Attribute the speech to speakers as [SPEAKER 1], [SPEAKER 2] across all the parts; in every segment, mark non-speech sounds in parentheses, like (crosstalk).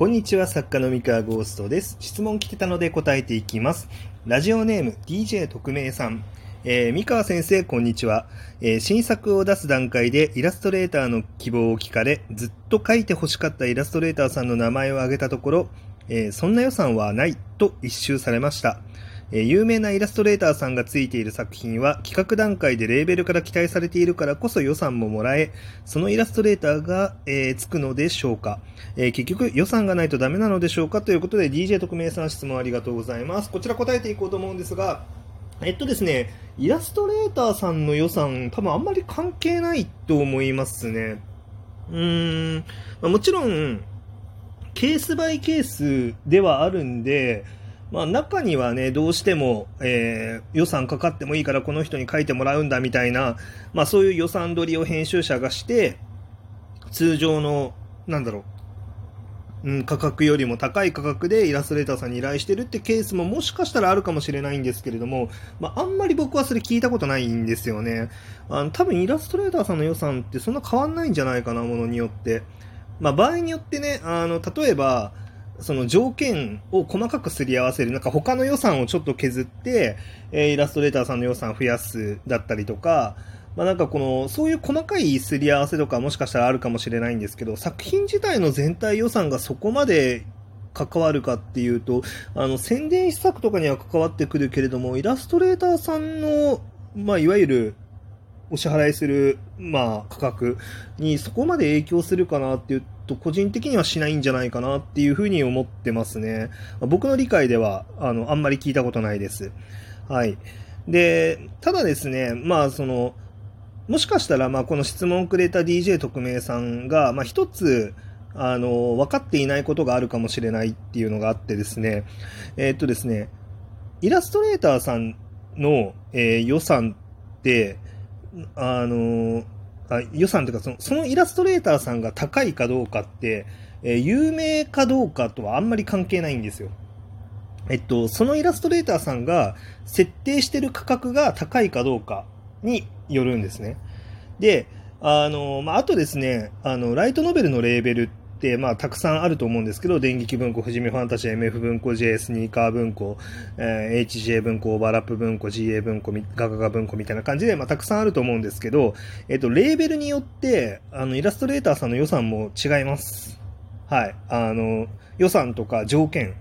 [SPEAKER 1] こんにちは、作家の三河ゴーストです。質問来てたので答えていきます。ラジオネーム DJ 特命さん。えー、三河先生、こんにちは、えー、新作を出す段階でイラストレーターの希望を聞かれ、ずっと書いて欲しかったイラストレーターさんの名前を挙げたところ、えー、そんな予算はないと一周されました。え有名なイラストレーターさんがついている作品は企画段階でレーベルから期待されているからこそ予算ももらえ、そのイラストレーターが、えー、つくのでしょうか、えー、結局予算がないとダメなのでしょうかということで DJ 特命さん質問ありがとうございます。こちら答えていこうと思うんですが、えっとですね、イラストレーターさんの予算多分あんまり関係ないと思いますね。うーん、まあ、もちろん、ケースバイケースではあるんで、まあ、中にはね、どうしても、えー、予算かかってもいいからこの人に書いてもらうんだみたいな、まあ、そういう予算取りを編集者がして、通常の、なんだろう、うん、価格よりも高い価格でイラストレーターさんに依頼してるってケースももしかしたらあるかもしれないんですけれども、まあ、あんまり僕はそれ聞いたことないんですよね。あの多分イラストレーターさんの予算ってそんな変わんないんじゃないかな、ものによって。まあ、場合によってね、あの、例えば、その条件を細かくすり合わせる、なんか他の予算をちょっと削って、えー、イラストレーターさんの予算を増やすだったりとか、まあ、なんかこの、そういう細かいすり合わせとかもしかしたらあるかもしれないんですけど、作品自体の全体予算がそこまで関わるかっていうと、あの、宣伝施策とかには関わってくるけれども、イラストレーターさんの、まあ、いわゆる、お支払いする、まあ、価格にそこまで影響するかなっていうと、個人的にはしないんじゃないかなっていうふうに思ってますね。僕の理解では、あの、あんまり聞いたことないです。はい。で、ただですね、まあ、その、もしかしたら、まあ、この質問をくれた DJ 特命さんが、まあ、一つ、あの、分かっていないことがあるかもしれないっていうのがあってですね、えー、っとですね、イラストレーターさんの、えー、予算って、あの、あ予算というかその、そのイラストレーターさんが高いかどうかって、えー、有名かどうかとはあんまり関係ないんですよ。えっと、そのイラストレーターさんが設定してる価格が高いかどうかによるんですね。で、あの、まあ、あとですね、あの、ライトノベルのレーベル、まあ、たくさんあると思うんですけど、電撃文庫、富士見ファンタジー、MF 文庫、J、スニーカー文庫、えー、HJ 文庫、オーバーラップ文庫、GA 文庫、ガガガ文庫みたいな感じで、まあ、たくさんあると思うんですけど、えっ、ー、と、レーベルによって、あの、イラストレーターさんの予算も違います。はい。あの、予算とか条件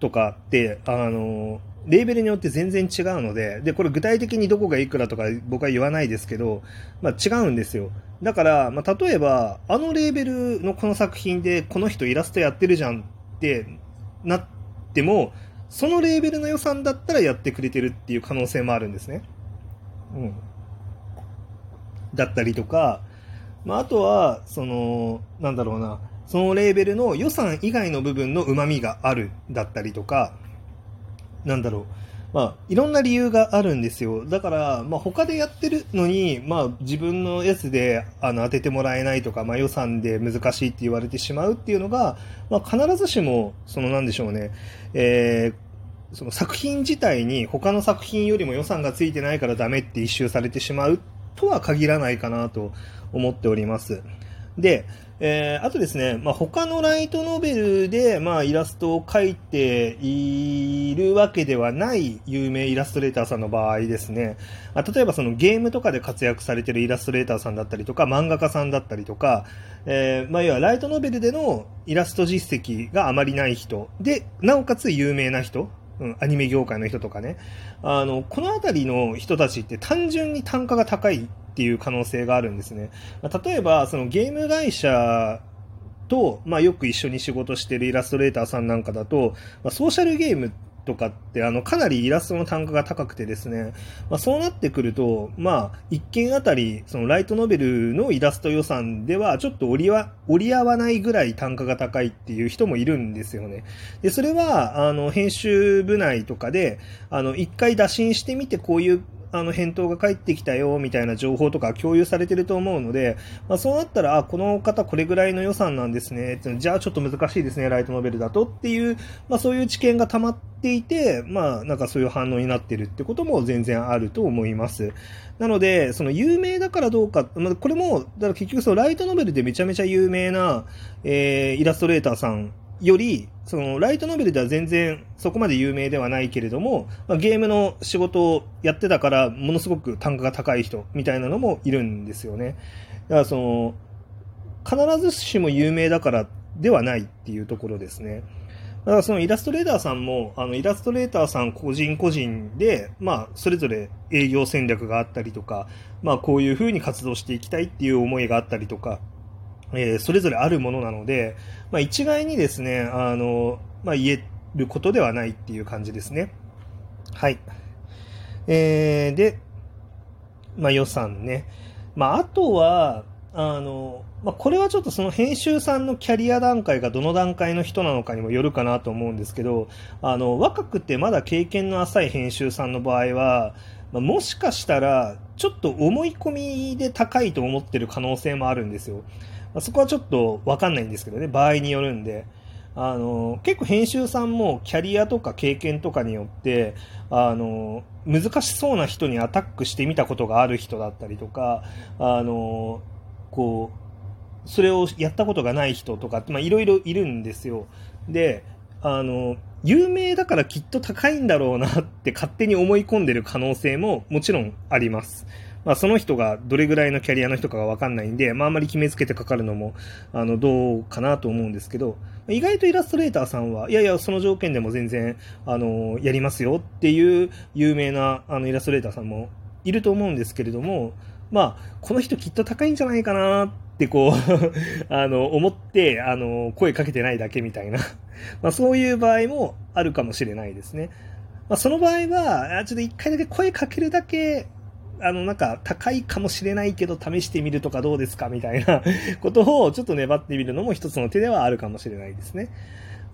[SPEAKER 1] とかって、あの、レーベルによって全然違うので、で、これ具体的にどこがいくらとか僕は言わないですけど、まあ違うんですよ。だから、まあ例えば、あのレーベルのこの作品でこの人イラストやってるじゃんってなっても、そのレーベルの予算だったらやってくれてるっていう可能性もあるんですね。うん。だったりとか、まああとは、その、なんだろうな、そのレーベルの予算以外の部分の旨味があるだったりとか、なんだろう。まあ、いろんな理由があるんですよ。だから、まあ、他でやってるのに、まあ、自分のやつであの当ててもらえないとか、まあ、予算で難しいって言われてしまうっていうのが、まあ、必ずしも、そのなんでしょうね、えー、その作品自体に他の作品よりも予算がついてないからダメって一周されてしまうとは限らないかなと思っております。で、えー、あとですね、まあ、他のライトノベルで、まあ、イラストを描いているわけではない有名イラストレーターさんの場合ですね、あ例えばそのゲームとかで活躍されているイラストレーターさんだったりとか、漫画家さんだったりとか、えー、まあ、要はライトノベルでのイラスト実績があまりない人で、なおかつ有名な人、うん、アニメ業界の人とかね、あの、この辺りの人たちって単純に単価が高いっていう可能性があるんですね。例えば、そのゲーム会社と、まあ、よく一緒に仕事してるイラストレーターさんなんかだと、まあ、ソーシャルゲームとかって、あの、かなりイラストの単価が高くてですね、まあ、そうなってくると、まあ、一件あたり、そのライトノベルのイラスト予算では、ちょっと折りは、折り合わないぐらい単価が高いっていう人もいるんですよね。で、それは、あの、編集部内とかで、あの、一回打診してみて、こういうあの返答が返ってきたよみたいな情報とか共有されてると思うので、まあ、そうなったら、あ、この方これぐらいの予算なんですね。じゃあちょっと難しいですね、ライトノベルだとっていう、まあ、そういう知見が溜まっていて、まあ、なんかそういう反応になってるってことも全然あると思います。なので、その有名だからどうか、まあ、これも、だから結局そのライトノベルでめちゃめちゃ有名な、えー、イラストレーターさんより、その、ライトノベルでは全然そこまで有名ではないけれども、まあ、ゲームの仕事をやってたから、ものすごく単価が高い人みたいなのもいるんですよね。だからその、必ずしも有名だからではないっていうところですね。だからそのイラストレーターさんも、あの、イラストレーターさん個人個人で、まあ、それぞれ営業戦略があったりとか、まあ、こういうふうに活動していきたいっていう思いがあったりとか、えー、それぞれあるものなので、まあ、一概にですね、あの、まあ、言えることではないっていう感じですね。はい。えー、で、まあ、予算ね。まあ、あとは、あの、まあ、これはちょっとその編集さんのキャリア段階がどの段階の人なのかにもよるかなと思うんですけど、あの、若くてまだ経験の浅い編集さんの場合は、まあ、もしかしたら、ちょっと思い込みで高いと思ってる可能性もあるんですよ。まあ、そこはちょっとわかんないんですけどね、場合によるんで。あの、結構編集さんもキャリアとか経験とかによって、あの、難しそうな人にアタックしてみたことがある人だったりとか、あの、こう、それをやったことがない人とか、まあいろいろいるんですよ。で、あの、有名だからきっと高いんだろうなって勝手に思い込んでる可能性ももちろんあります。まあ、その人がどれぐらいのキャリアの人かがわかんないんで、まあ、あんまり決めつけてかかるのも、あの、どうかなと思うんですけど、意外とイラストレーターさんは、いやいや、その条件でも全然、あの、やりますよっていう有名な、あの、イラストレーターさんもいると思うんですけれども、まあ、この人きっと高いんじゃないかなってこう (laughs) あの、思って、あの、声かけてないだけみたいな (laughs) まあ、そういう場合もあるかもしれないですね。まあ、その場合は、ちょっと一回だけ声かけるだけあの、なんか、高いかもしれないけど、試してみるとかどうですかみたいな (laughs) ことを、ちょっと粘ってみるのも一つの手ではあるかもしれないですね。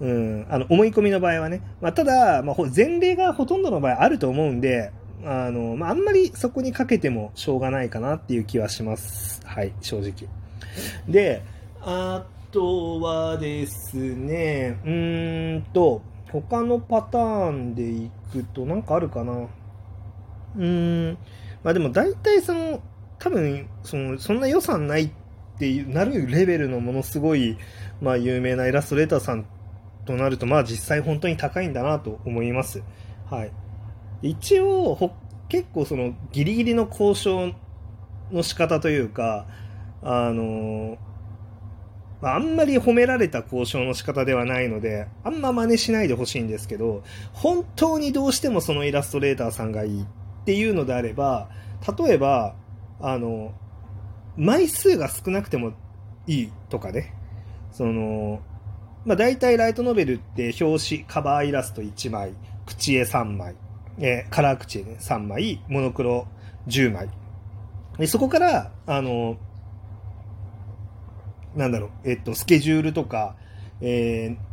[SPEAKER 1] うん、あの、思い込みの場合はね。まあ、ただ、まあ、前例がほとんどの場合あると思うんで、あの、まあ、あんまりそこにかけてもしょうがないかなっていう気はします。はい、正直。で、あとはですね、うーんと、他のパターンでいくと、なんかあるかな。うーん、まあでも大体その、多分、その、そんな予算ないっていうなるレベルのものすごい、まあ有名なイラストレーターさんとなると、まあ実際本当に高いんだなと思います。はい。一応、結構そのギリギリの交渉の仕方というか、あのあんまり褒められた交渉の仕方ではないので、あんま真似しないでほしいんですけど、本当にどうしてもそのイラストレーターさんがいいっていうのであれば、例えば、あの、枚数が少なくてもいいとかね。その、まあ、大体ライトノベルって表紙、カバーイラスト1枚、口絵3枚、えー、カラー口絵ね、3枚、モノクロ10枚。でそこから、あの、なんだろう、えっと、スケジュールとか、えー、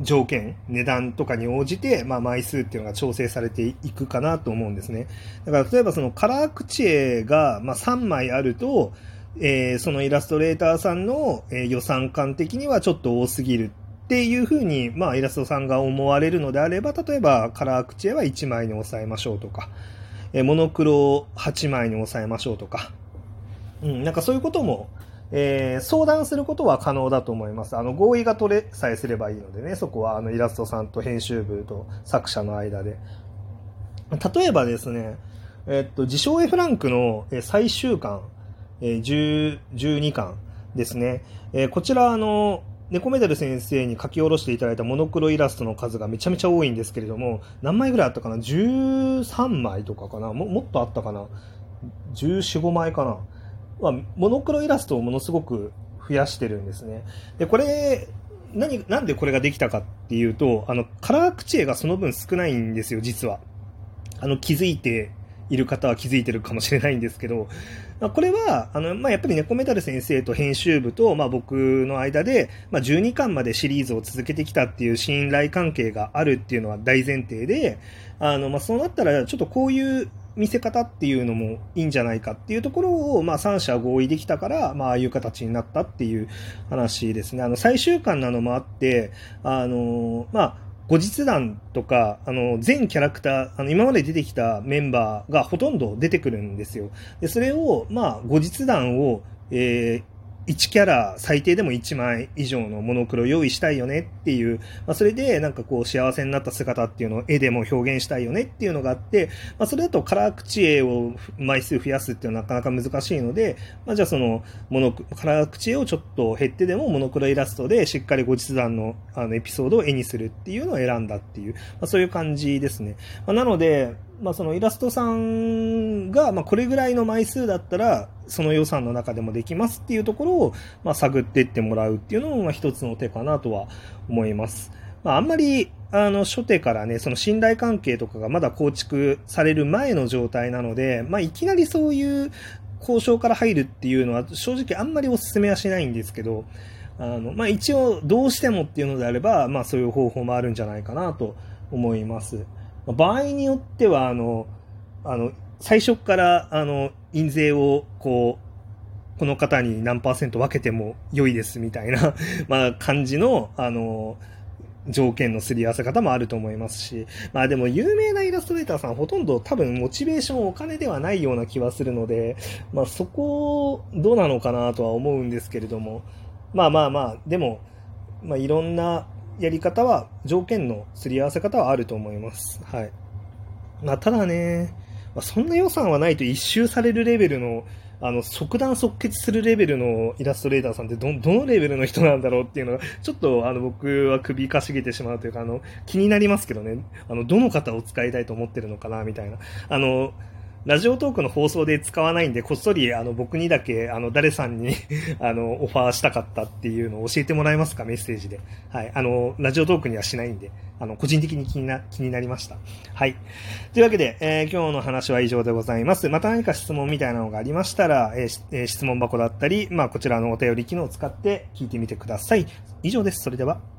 [SPEAKER 1] 条件、値段とかに応じて、まあ、枚数っていうのが調整されていくかなと思うんですね。だから、例えばそのカラー口絵が、まあ、3枚あると、えー、そのイラストレーターさんの、えー、予算感的にはちょっと多すぎるっていうふうに、まあ、イラストさんが思われるのであれば、例えばカラー口絵は1枚に抑えましょうとか、えー、モノクロ8枚に抑えましょうとか、うん、なんかそういうことも、えー、相談することは可能だと思います。あの、合意が取れさえすればいいのでね、そこはあのイラストさんと編集部と作者の間で。例えばですね、えっと、自称 A フランクの最終巻、えー、12巻ですね。えー、こちら、あの、猫メダル先生に書き下ろしていただいたモノクロイラストの数がめちゃめちゃ多いんですけれども、何枚ぐらいあったかな ?13 枚とかかな？ももっとあったかな ?14、5枚かな？まあ、モノクロイラストをものすごく増やしてるんですね。で、これ、何、なんでこれができたかっていうと、あの、カラー口絵がその分少ないんですよ、実は。あの、気づいている方は気づいてるかもしれないんですけど、これは、あの、まあ、やっぱり猫メタル先生と編集部と、まあ、僕の間で、まあ、12巻までシリーズを続けてきたっていう信頼関係があるっていうのは大前提で、あの、まあ、そうなったら、ちょっとこういう見せ方っていうのもいいんじゃないかっていうところを、まあ、3社合意できたから、まあ、ああいう形になったっていう話ですね。あの、最終巻なのもあって、あの、まあ、後日談とか、あの、全キャラクター、あの、今まで出てきたメンバーがほとんど出てくるんですよ。で、それを、まあ、後日談を、えー、1キャラ最低でも1枚以上のモノクロ用意したいよねっていう、まあ、それでなんかこう幸せになった姿っていうのを絵でも表現したいよねっていうのがあって、まあ、それだとカラー口絵を枚数増やすっていうのはなかなか難しいので、まあ、じゃあそのモノカラー口絵をちょっと減ってでもモノクロイラストでしっかり後日談のあのエピソードを絵にするっていうのを選んだっていう、まあ、そういう感じですね。まあ、なので、まあ、そのイラストさんが、まあ、これぐらいの枚数だったら、その予算の中でもできますっていうところを、まあ、探っていってもらうっていうのも、まあ、一つの手かなとは思います。まあ、あんまり、あの、初手からね、その信頼関係とかがまだ構築される前の状態なので、まあ、いきなりそういう交渉から入るっていうのは、正直あんまりお勧めはしないんですけど、あの、まあ、一応、どうしてもっていうのであれば、まあ、そういう方法もあるんじゃないかなと思います。場合によっては、あの、あの、最初から、あの、印税を、こう、この方に何パーセント分けても良いですみたいな (laughs) まあ、感じの、あの、条件のすり合わせ方もあると思いますし、まあでも有名なイラストレーターさんほとんど多分モチベーションお金ではないような気はするので、まあそこどうなのかなとは思うんですけれども、まあまあまあ、でも、まあいろんなやり方は、条件のすり合わせ方はあると思います。はい。まあ、ただね、まあ、そんな予算はないと一周されるレベルの、あの、即断即決するレベルのイラストレーターさんってど、どのレベルの人なんだろうっていうのは、ちょっと、あの、僕は首かしげてしまうというか、あの、気になりますけどね、あの、どの方を使いたいと思ってるのかな、みたいな。あの、ラジオトークの放送で使わないんで、こっそり、あの、僕にだけ、あの、誰さんに (laughs) あの、オファーしたかったっていうのを教えてもらえますか、メッセージで。はい。あの、ラジオトークにはしないんで、あの、個人的に気にな、気になりました。はい。というわけで、えー、今日の話は以上でございます。また何か質問みたいなのがありましたら、えーえ、質問箱だったり、まあ、こちらのお便り機能を使って聞いてみてください。以上です。それでは。